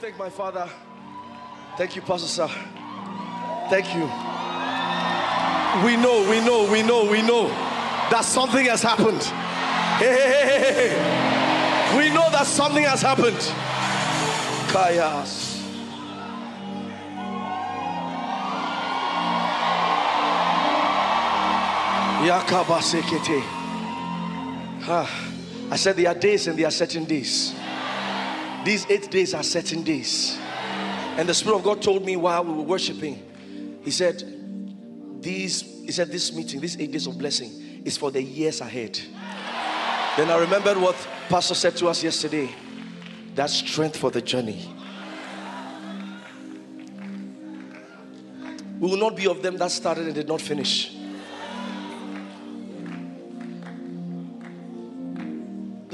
thank my father. Thank you, Pastor Sir. Thank you. We know, we know, we know, we know that something has happened. Hey. We know that something has happened. Kayas. Yakabasekete. Ah, I said there are days and there are certain days. These eight days are certain days. And the Spirit of God told me while we were worshiping, He said, These, He said, this meeting, these eight days of blessing is for the years ahead. Then I remembered what Pastor said to us yesterday. That strength for the journey. We will not be of them that started and did not finish.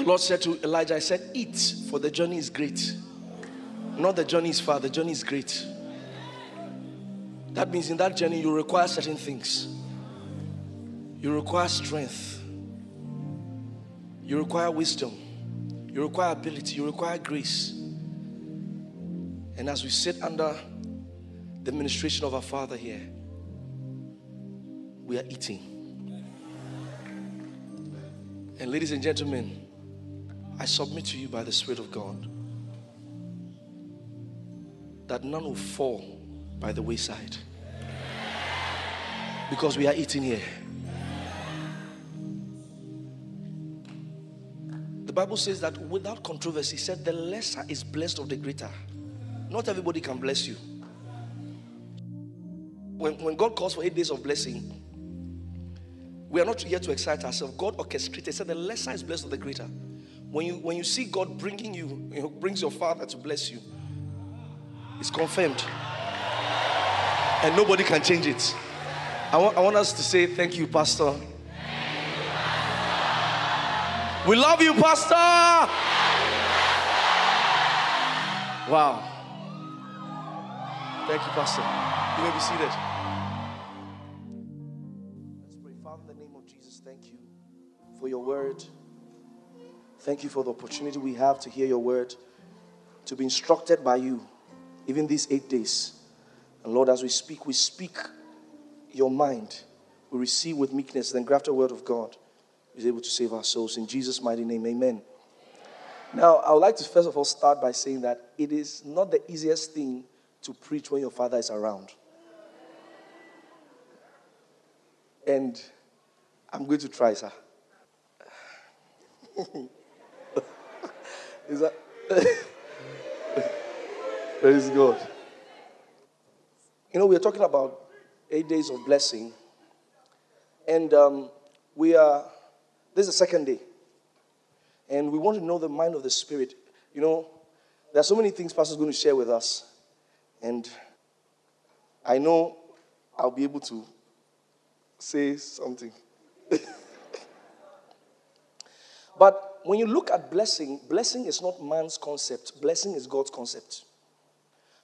The Lord said to Elijah, I said, Eat, for the journey is great. Not the journey is far, the journey is great. That means in that journey, you require certain things. You require strength. You require wisdom. You require ability. You require grace. And as we sit under the ministration of our Father here, we are eating. And ladies and gentlemen, I submit to you by the Spirit of God that none will fall by the wayside because we are eating here. The Bible says that without controversy, said the lesser is blessed of the greater. Not everybody can bless you. When, when God calls for eight days of blessing, we are not here to excite ourselves. God orchestrated, said the lesser is blessed of the greater. When you when you see God bringing you, brings your father to bless you, it's confirmed. And nobody can change it. I I want us to say thank you, Pastor. We love you, Pastor. Wow. Thank you, Pastor. You may be seated. Let's pray. Father, in the name of Jesus, thank you for your word. Thank you for the opportunity we have to hear your word, to be instructed by you, even these eight days. And Lord, as we speak, we speak your mind. We receive with meekness, then grafted word of God is able to save our souls. In Jesus' mighty name, amen. Now, I would like to first of all start by saying that it is not the easiest thing to preach when your father is around. And I'm going to try, sir. is that? Praise God. You know, we are talking about eight days of blessing. And um, we are, this is the second day. And we want to know the mind of the Spirit. You know, there are so many things Pastor's going to share with us. And I know I'll be able to say something. but when you look at blessing, blessing is not man's concept, blessing is God's concept.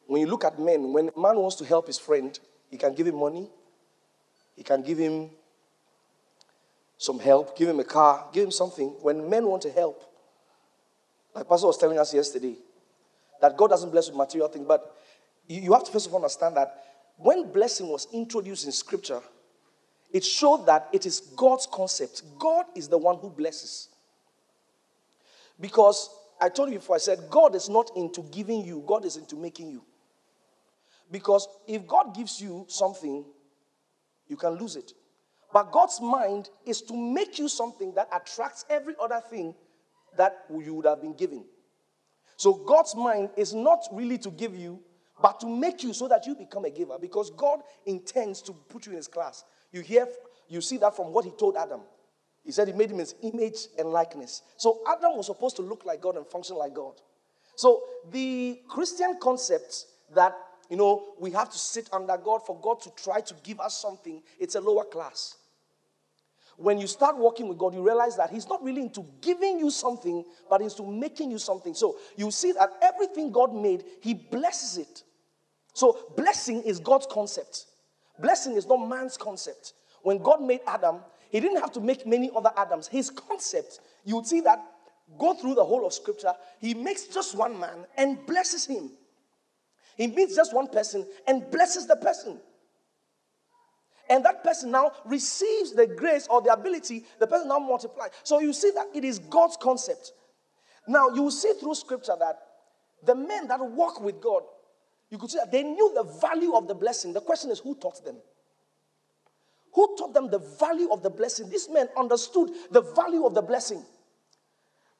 When you look at men, when a man wants to help his friend, he can give him money, he can give him some help, give him a car, give him something. When men want to help, like Pastor was telling us yesterday, that God doesn't bless with material things, but you have to first of all understand that when blessing was introduced in Scripture, it showed that it is God's concept. God is the one who blesses. Because I told you before, I said, God is not into giving you, God is into making you. Because if God gives you something, you can lose it. But God's mind is to make you something that attracts every other thing that you would have been given. So God's mind is not really to give you, but to make you so that you become a giver because God intends to put you in his class. You hear, you see that from what he told Adam. He said he made him his image and likeness. So Adam was supposed to look like God and function like God. So the Christian concept that you know, we have to sit under God for God to try to give us something. It's a lower class. When you start working with God, you realize that He's not really into giving you something, but into making you something. So you see that everything God made, He blesses it. So blessing is God's concept. Blessing is not man's concept. When God made Adam, He didn't have to make many other Adams. His concept, you would see that go through the whole of Scripture, He makes just one man and blesses him. He meets just one person and blesses the person. And that person now receives the grace or the ability, the person now multiplies. So you see that it is God's concept. Now you see through scripture that the men that walk with God, you could see that they knew the value of the blessing. The question is, who taught them? Who taught them the value of the blessing? These men understood the value of the blessing.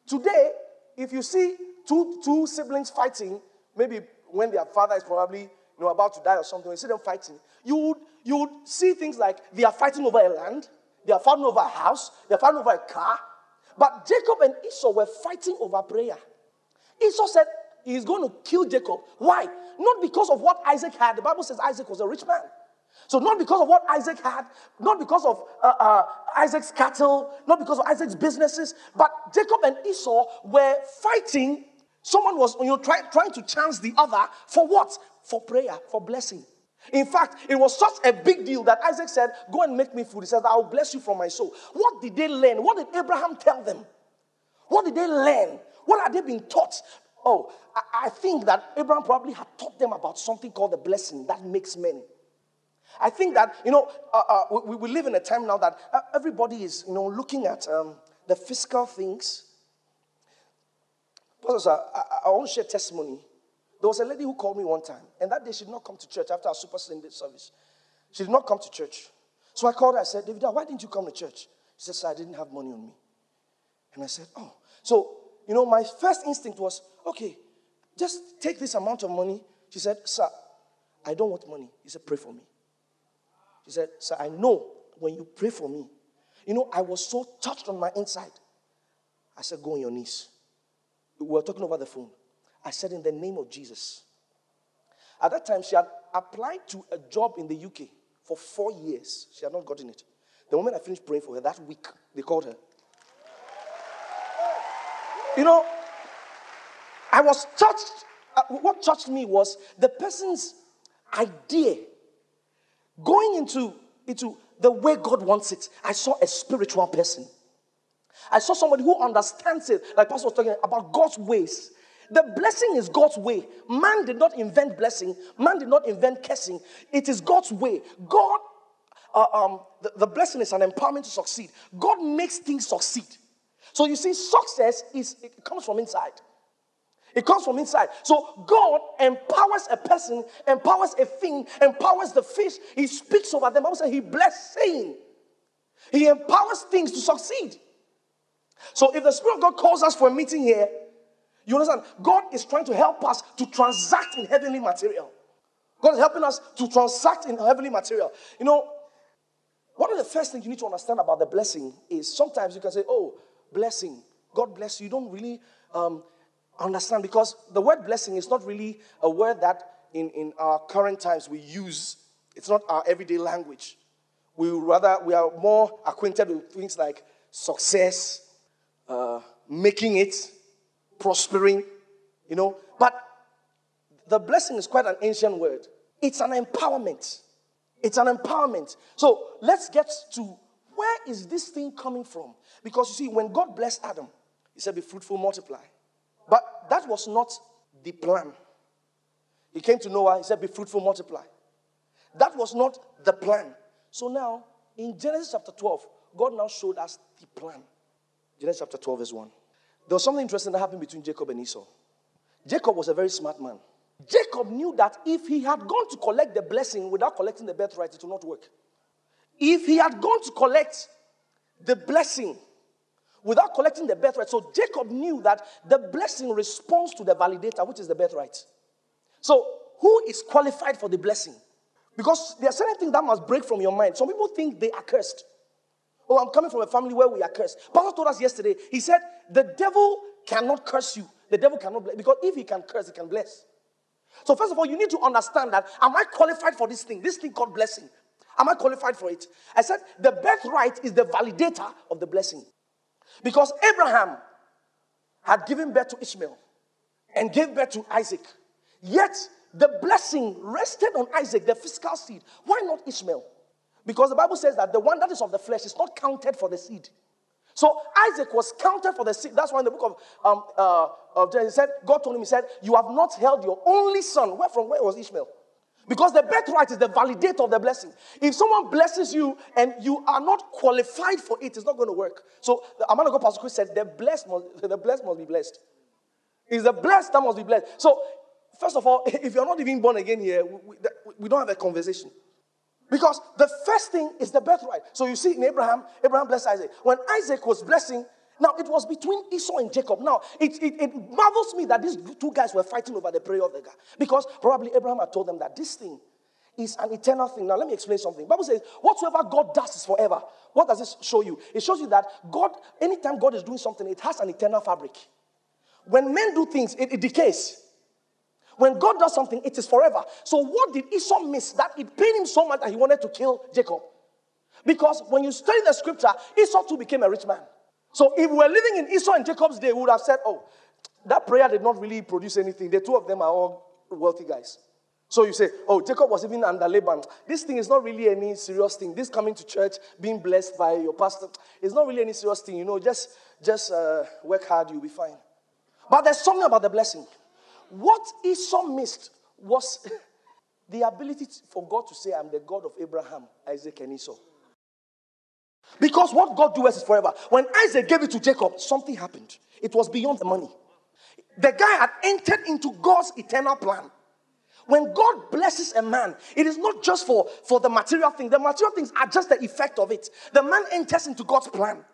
Today, if you see two, two siblings fighting, maybe when their father is probably you know, about to die or something, you see them fighting, you would, you would see things like they are fighting over a land, they are fighting over a house, they are fighting over a car. But Jacob and Esau were fighting over prayer. Esau said he's going to kill Jacob. Why? Not because of what Isaac had. The Bible says Isaac was a rich man. So, not because of what Isaac had, not because of uh, uh, Isaac's cattle, not because of Isaac's businesses, but Jacob and Esau were fighting. Someone was you know, try, trying to chance the other for what? For prayer, for blessing. In fact, it was such a big deal that Isaac said, Go and make me food. He says, I'll bless you from my soul. What did they learn? What did Abraham tell them? What did they learn? What are they being taught? Oh, I, I think that Abraham probably had taught them about something called the blessing that makes men. I think that, you know, uh, uh, we, we, live in a time now that uh, everybody is, you know, looking at um, the physical things. Pastor, I, I want to share testimony. There was a lady who called me one time, and that day she did not come to church after our Super Sunday service. She did not come to church. So I called her. I said, David, why didn't you come to church? She said, I didn't have money on me. And I said, Oh. So, you know, my first instinct was, okay, just take this amount of money. She said, Sir, I don't want money. He said, Pray for me. She said, Sir, I know when you pray for me. You know, I was so touched on my inside. I said, Go on your knees. We were talking over the phone. I said, In the name of Jesus. At that time, she had applied to a job in the UK for four years. She had not gotten it. The moment I finished praying for her, that week, they called her. You know, I was touched. Uh, what touched me was the person's idea Going into, into the way God wants it, I saw a spiritual person. I saw somebody who understands it, like Pastor was talking about God's ways. The blessing is God's way. Man did not invent blessing, man did not invent cursing. It is God's way. God, uh, um, the, the blessing is an empowerment to succeed. God makes things succeed. So you see, success is it comes from inside. It comes from inside. So God empowers a person, empowers a thing, empowers the fish. He speaks over them. I also, He bless saying. He empowers things to succeed. So if the Spirit of God calls us for a meeting here, you understand? God is trying to help us to transact in heavenly material. God is helping us to transact in heavenly material. You know, one of the first things you need to understand about the blessing is sometimes you can say, Oh, blessing. God bless you. You don't really um, Understand? Because the word blessing is not really a word that in, in our current times we use. It's not our everyday language. We rather, we are more acquainted with things like success, uh, making it, prospering, you know. But the blessing is quite an ancient word. It's an empowerment. It's an empowerment. So let's get to where is this thing coming from? Because you see, when God blessed Adam, he said, Be fruitful, multiply. But that was not the plan. He came to Noah, he said, Be fruitful, multiply. That was not the plan. So now, in Genesis chapter 12, God now showed us the plan. Genesis chapter 12, verse 1. There was something interesting that happened between Jacob and Esau. Jacob was a very smart man. Jacob knew that if he had gone to collect the blessing without collecting the birthright, it would not work. If he had gone to collect the blessing without collecting the birthright. So Jacob knew that the blessing responds to the validator, which is the birthright. So who is qualified for the blessing? Because there are certain things that must break from your mind. Some people think they are cursed. Oh, I'm coming from a family where we are cursed. Pastor told us yesterday, he said, the devil cannot curse you. The devil cannot bless. Because if he can curse, he can bless. So, first of all, you need to understand that am I qualified for this thing? This thing called blessing. Am I qualified for it? I said the birthright is the validator of the blessing. Because Abraham had given birth to Ishmael and gave birth to Isaac. Yet the blessing rested on Isaac, the physical seed. Why not Ishmael? Because the Bible says that the one that is of the flesh is not counted for the seed. So Isaac was counted for the seed. That's why in the book of um, uh, of Genesis, said, God told him, He said, You have not held your only son. Where from where was Ishmael? Because the birthright is the validator of the blessing. If someone blesses you and you are not qualified for it, it's not going to work. So the man of God, Pastor Chris said, the blessed must, the blessed must be blessed. It's the blessed that must be blessed. So, first of all, if you're not even born again here, we, we don't have a conversation. Because the first thing is the birthright. So you see in Abraham, Abraham blessed Isaac. When Isaac was blessing, now it was between Esau and Jacob. Now it, it, it marvels me that these two guys were fighting over the prayer of the guy. Because probably Abraham had told them that this thing is an eternal thing. Now let me explain something. Bible says, whatsoever God does is forever. What does this show you? It shows you that God, anytime God is doing something, it has an eternal fabric. When men do things, it, it decays. When God does something, it is forever. So, what did Esau miss that it pained him so much that he wanted to kill Jacob? Because when you study the scripture, Esau too became a rich man. So, if we were living in Esau and Jacob's day, we would have said, Oh, that prayer did not really produce anything. The two of them are all wealthy guys. So you say, oh, Jacob was even under Laban. This thing is not really any serious thing. This coming to church, being blessed by your pastor, is not really any serious thing. You know, just just uh, work hard, you'll be fine. But there's something about the blessing. What Esau missed was the ability for God to say, I'm the God of Abraham, Isaac, and Esau. Because what God does is forever. When Isaac gave it to Jacob, something happened. It was beyond the money. The guy had entered into God's eternal plan. When God blesses a man, it is not just for, for the material thing. The material things are just the effect of it. The man enters into God's plan.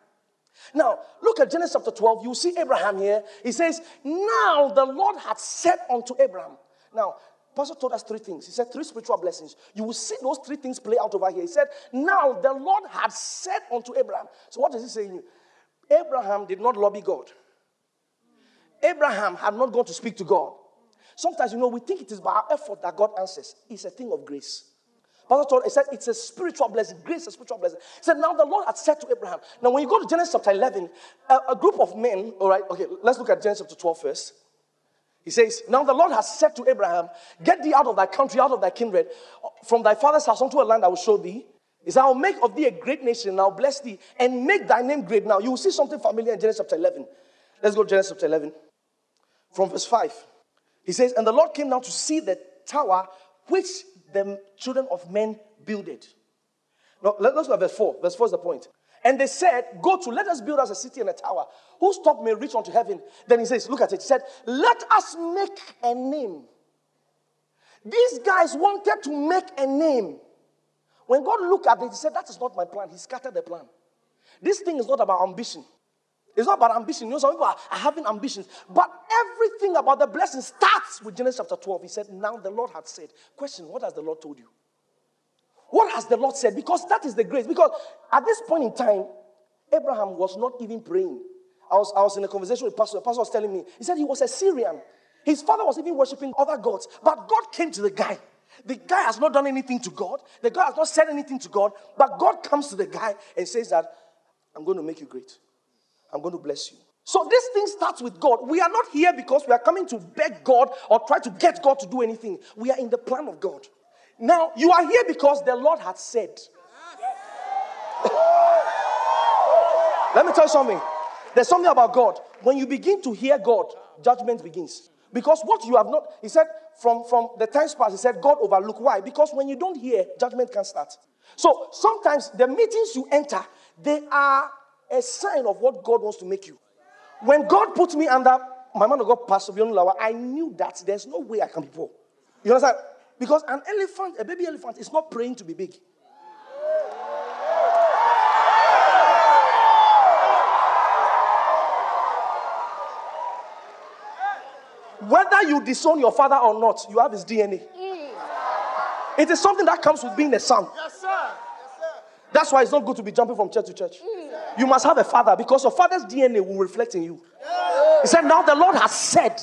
Now, look at Genesis chapter 12. You see Abraham here. He says, Now the Lord had said unto Abraham. Now, Pastor told us three things. He said three spiritual blessings. You will see those three things play out over here. He said, Now the Lord had said unto Abraham. So, what is he saying? Abraham did not lobby God. Abraham had not gone to speak to God. Sometimes, you know, we think it is by our effort that God answers. It's a thing of grace. Pastor told, he said it's a spiritual blessing. Grace is a spiritual blessing. He said, now the Lord had said to Abraham. Now, when you go to Genesis chapter 11, a, a group of men, all right, okay, let's look at Genesis chapter 12 first. He says, Now the Lord has said to Abraham, Get thee out of thy country, out of thy kindred, from thy father's house unto a land I will show thee. He said, I will make of thee a great nation, I'll bless thee, and make thy name great. Now you will see something familiar in Genesis chapter 11. Let's go to Genesis chapter 11, from verse 5. He says, And the Lord came down to see the tower which the children of men builded. Now, let's look at verse 4. Verse 4 is the point. And they said, Go to, let us build us a city and a tower, whose top may reach unto heaven. Then he says, Look at it. He said, Let us make a name. These guys wanted to make a name. When God looked at it, he said, That is not my plan. He scattered the plan. This thing is not about ambition. It's not about ambition. You know, some people are, are having ambitions. But everything about the blessing starts with Genesis chapter 12. He said, Now the Lord had said. Question What has the Lord told you? What has the Lord said? Because that is the grace. Because at this point in time, Abraham was not even praying. I was, I was in a conversation with Pastor. The pastor was telling me, he said he was a Syrian. His father was even worshiping other gods. But God came to the guy. The guy has not done anything to God. The guy has not said anything to God. But God comes to the guy and says that, I'm going to make you great. I'm going to bless you. So this thing starts with God. We are not here because we are coming to beg God or try to get God to do anything. We are in the plan of God. Now, you are here because the Lord had said. Let me tell you something. There's something about God. When you begin to hear God, judgment begins. Because what you have not, he said, from, from the times past, he said, God overlook. Why? Because when you don't hear, judgment can start. So sometimes the meetings you enter, they are a sign of what God wants to make you. When God put me under my man of God, Pastor Biodun Lawal, I knew that there's no way I can be poor. You understand? Because an elephant, a baby elephant, is not praying to be big. Whether you disown your father or not, you have his DNA. It is something that comes with being a son. Yes, sir. That's why it's not good to be jumping from church to church. You must have a father because your father's DNA will reflect in you. He said, Now the Lord has said.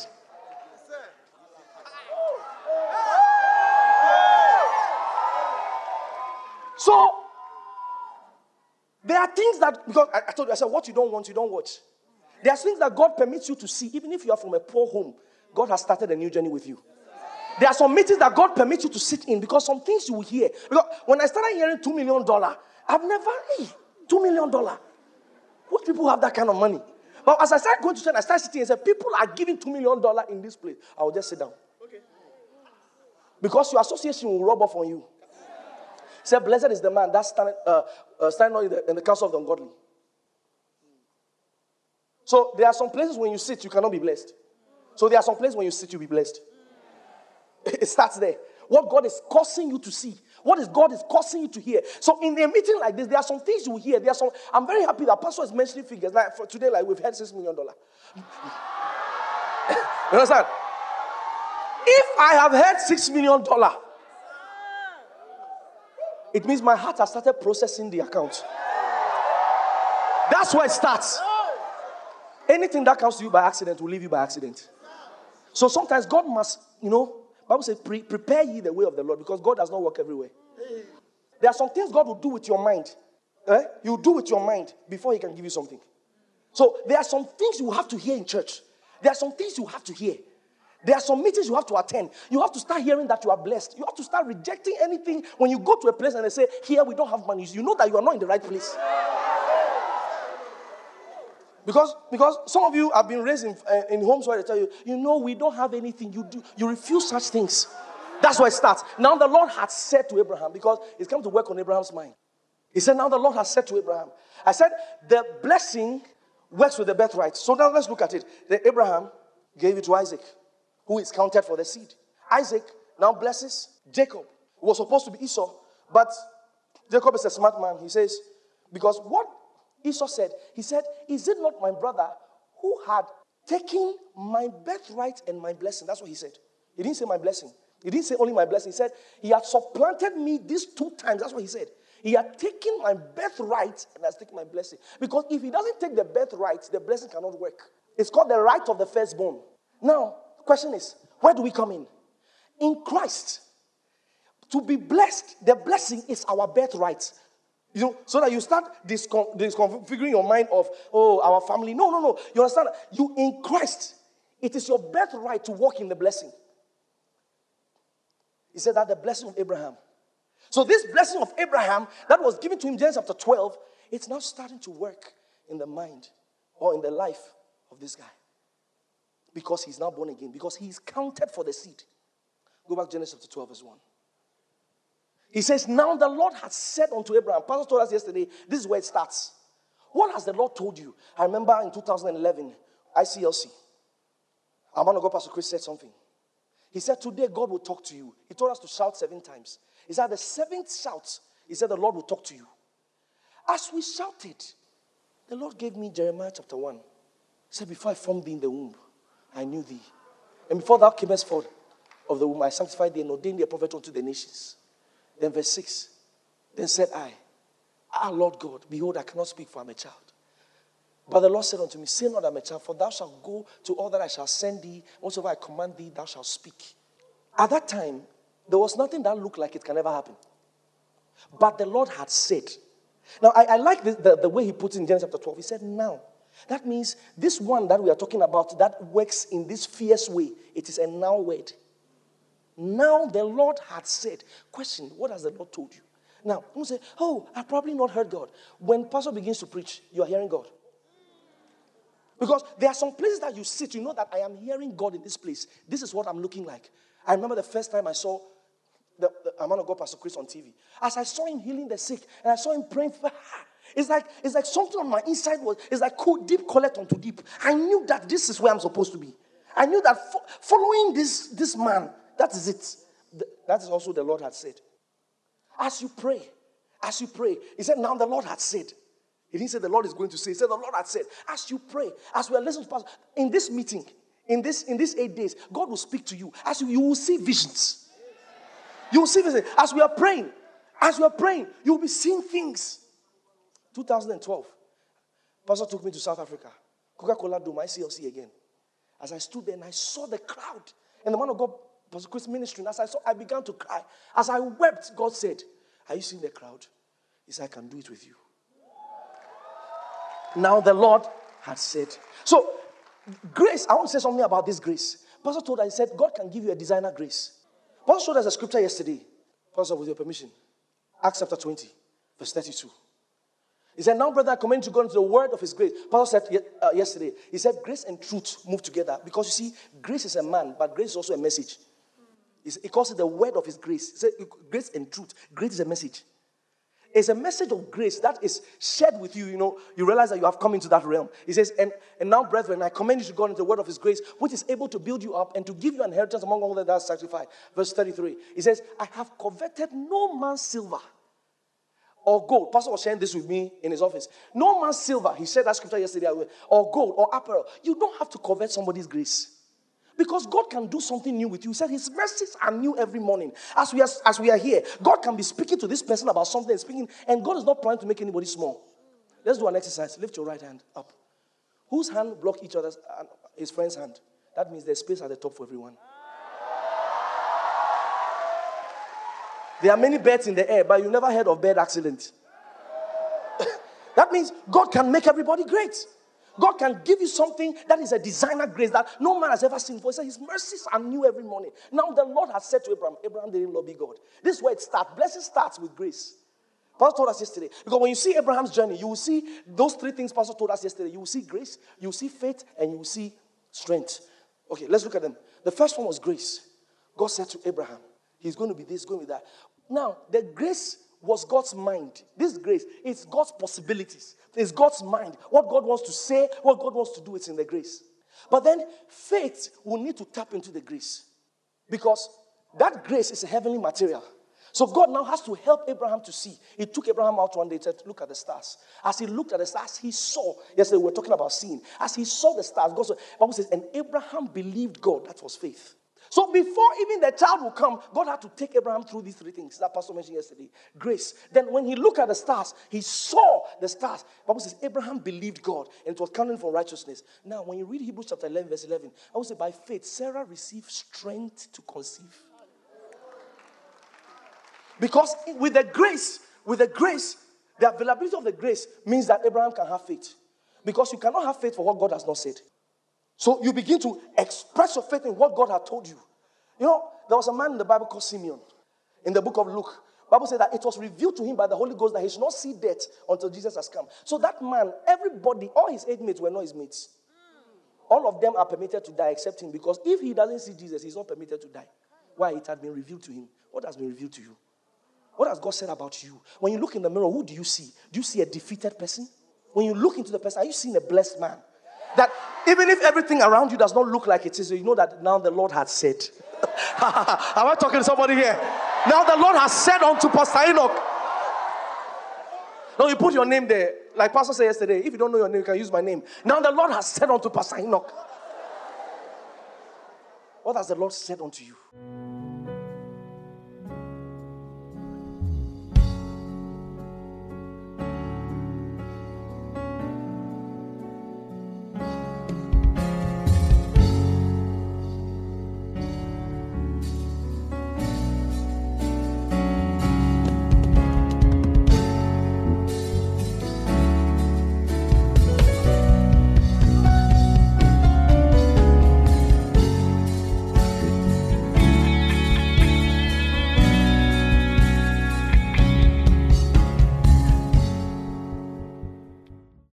So there are things that because I, I told you, I said, what you don't want, you don't watch. There are things that God permits you to see, even if you are from a poor home. God has started a new journey with you. There are some meetings that God permits you to sit in because some things you will hear. Because when I started hearing $2 million, I've never, hey, $2 million. What people have that kind of money. But as I started going to church, I started sitting and said, People are giving $2 million in this place. I will just sit down. Okay. Because your association will rub off on you. Say, Blessed is the man that's standing, uh, uh, standing in, the, in the council of the ungodly. So there are some places when you sit, you cannot be blessed. So there are some places when you sit, you'll be blessed. It starts there. What God is causing you to see. What is God is causing you to hear. So in a meeting like this, there are some things you will hear. There are some. I'm very happy that Pastor is mentioning figures. Like for today, like we've had six million dollar. you understand? If I have had six million dollar, it means my heart has started processing the account. That's where it starts. Anything that comes to you by accident will leave you by accident. So sometimes God must, you know, Bible says, Pre- prepare ye the way of the Lord because God does not work everywhere. There are some things God will do with your mind. Eh? You do with your mind before He can give you something. So there are some things you have to hear in church. There are some things you have to hear. There are some meetings you have to attend. You have to start hearing that you are blessed. You have to start rejecting anything when you go to a place and they say, Here we don't have money. You know that you are not in the right place. Because, because some of you have been raised in, uh, in homes where they tell you, you know, we don't have anything. You do, you refuse such things. That's where it starts. Now the Lord had said to Abraham, because it's come to work on Abraham's mind. He said, Now the Lord has said to Abraham, I said, the blessing works with the birthright. So now let's look at it. The Abraham gave it to Isaac, who is counted for the seed. Isaac now blesses Jacob, who was supposed to be Esau, but Jacob is a smart man. He says, because what Esau said, He said, Is it not my brother who had taken my birthright and my blessing? That's what he said. He didn't say my blessing. He didn't say only my blessing. He said, He had supplanted me these two times. That's what he said. He had taken my birthright and has taken my blessing. Because if he doesn't take the birthright, the blessing cannot work. It's called the right of the firstborn. Now, question is, where do we come in? In Christ. To be blessed, the blessing is our birthright. You know, so that you start discon- disconfiguring your mind of, oh, our family. No, no, no. You understand? You in Christ, it is your birthright to walk in the blessing. He said that the blessing of Abraham. So this blessing of Abraham that was given to him Genesis chapter 12, it's now starting to work in the mind or in the life of this guy. Because he's now born again, because he's counted for the seed. Go back Genesis chapter 12, verse 1. He says, Now the Lord has said unto Abraham, Pastor told us yesterday, this is where it starts. What has the Lord told you? I remember in 2011, ICLC, our man of God, Pastor Chris, said something. He said, Today God will talk to you. He told us to shout seven times. He said, The seventh shout, he said, The Lord will talk to you. As we shouted, the Lord gave me Jeremiah chapter 1. He said, Before I formed thee in the womb, I knew thee. And before thou camest forth of the womb, I sanctified thee and ordained thee a prophet unto the nations. Then verse 6. Then said I, Ah, Lord God, behold, I cannot speak, for I'm a child. But the Lord said unto me, Say not, I'm a child, for thou shalt go to all that I shall send thee. Whatsoever I command thee, thou shalt speak. At that time, there was nothing that looked like it can ever happen. But the Lord had said. Now, I, I like the, the, the way he puts in Genesis chapter 12. He said, Now. That means this one that we are talking about that works in this fierce way, it is a now word. Now the Lord had said, question, what has the Lord told you? Now, you say, oh, I probably not heard God. When pastor begins to preach, you are hearing God. Because there are some places that you sit, you know that I am hearing God in this place. This is what I'm looking like. I remember the first time I saw the, the man of God, Pastor Chris, on TV. As I saw him healing the sick, and I saw him praying for it's like it's like something on my inside was it's like cool, deep collect onto deep. I knew that this is where I'm supposed to be. I knew that fo- following this this man, that is it. That is also the Lord had said. As you pray, as you pray, He said, Now the Lord had said. He didn't say the Lord is going to say, He said the Lord had said. As you pray, as we are listening to Pastor, in this meeting, in this in these eight days, God will speak to you. As you, you will see visions. You will see visions. As we are praying, as we are praying, you will be seeing things. 2012, Pastor took me to South Africa. Coca-Cola Dome, ICLC again. As I stood there and I saw the crowd, and the man of God Pastor Chris ministering. As I saw, I began to cry. As I wept, God said, Are you seeing the crowd? He said, I can do it with you. Now the Lord had said. So, grace, I want to say something about this grace. Pastor told us, he said, God can give you a designer grace. Pastor showed us a scripture yesterday. Pastor, with your permission. Acts chapter 20, verse 32. He said, Now, brother, I commend you to go into the word of his grace. Pastor said uh, yesterday, he said, Grace and truth move together. Because you see, grace is a man, but grace is also a message. He calls it the word of his grace. He said, Grace and truth. Grace is a message. It's a message of grace that is shared with you. You know, you realize that you have come into that realm. He says, And, and now, brethren, I commend you to God into the word of his grace, which is able to build you up and to give you an inheritance among all that are sanctified. Verse 33. He says, I have coveted no man's silver or gold. Pastor was sharing this with me in his office. No man's silver, he said that scripture yesterday, or gold or apparel. You don't have to covet somebody's grace. Because God can do something new with you. He said his mercies are new every morning. As we are, as we are here, God can be speaking to this person about something, speaking, and God is not planning to make anybody small. Let's do an exercise. Lift your right hand up. Whose hand block each other's uh, his friend's hand? That means there's space at the top for everyone. There are many birds in the air, but you never heard of bird accident. that means God can make everybody great. God can give you something that is a designer grace that no man has ever seen before. He said his mercies are new every morning. Now the Lord has said to Abraham, Abraham didn't lobby God. This is where it starts. Blessing starts with grace. Pastor told us yesterday. Because when you see Abraham's journey, you will see those three things Pastor told us yesterday. You will see grace, you will see faith, and you will see strength. Okay, let's look at them. The first one was grace. God said to Abraham, He's going to be this, going to be that. Now, the grace was God's mind. This grace is God's possibilities. It's God's mind. What God wants to say, what God wants to do, it's in the grace. But then faith will need to tap into the grace because that grace is a heavenly material. So God now has to help Abraham to see. He took Abraham out one day to look at the stars. As he looked at the stars, he saw. Yesterday we were talking about seeing. As he saw the stars, God said, Bible says, and Abraham believed God. That was faith. So before even the child will come, God had to take Abraham through these three things that Pastor mentioned yesterday. Grace. Then when he looked at the stars, he saw the stars. Bible says Abraham believed God and it was counted for righteousness. Now, when you read Hebrews chapter 11, verse 11, I will say by faith, Sarah received strength to conceive. Because with the grace, with the grace, the availability of the grace means that Abraham can have faith. Because you cannot have faith for what God has not said. So you begin to express your faith in what God had told you. You know, there was a man in the Bible called Simeon in the book of Luke. Bible said that it was revealed to him by the Holy Ghost that he should not see death until Jesus has come. So that man, everybody, all his eight mates were not his mates. All of them are permitted to die except him because if he doesn't see Jesus, he's not permitted to die. Why? It had been revealed to him. What has been revealed to you? What has God said about you? When you look in the mirror, who do you see? Do you see a defeated person? When you look into the person, are you seeing a blessed man? That even if everything around you does not look like it is, you know that now the Lord has said. Am I talking to somebody here? Now the Lord has said unto Pastor Enoch. Now you put your name there. Like Pastor said yesterday, if you don't know your name, you can use my name. Now the Lord has said unto Pastor Enoch. What has the Lord said unto you?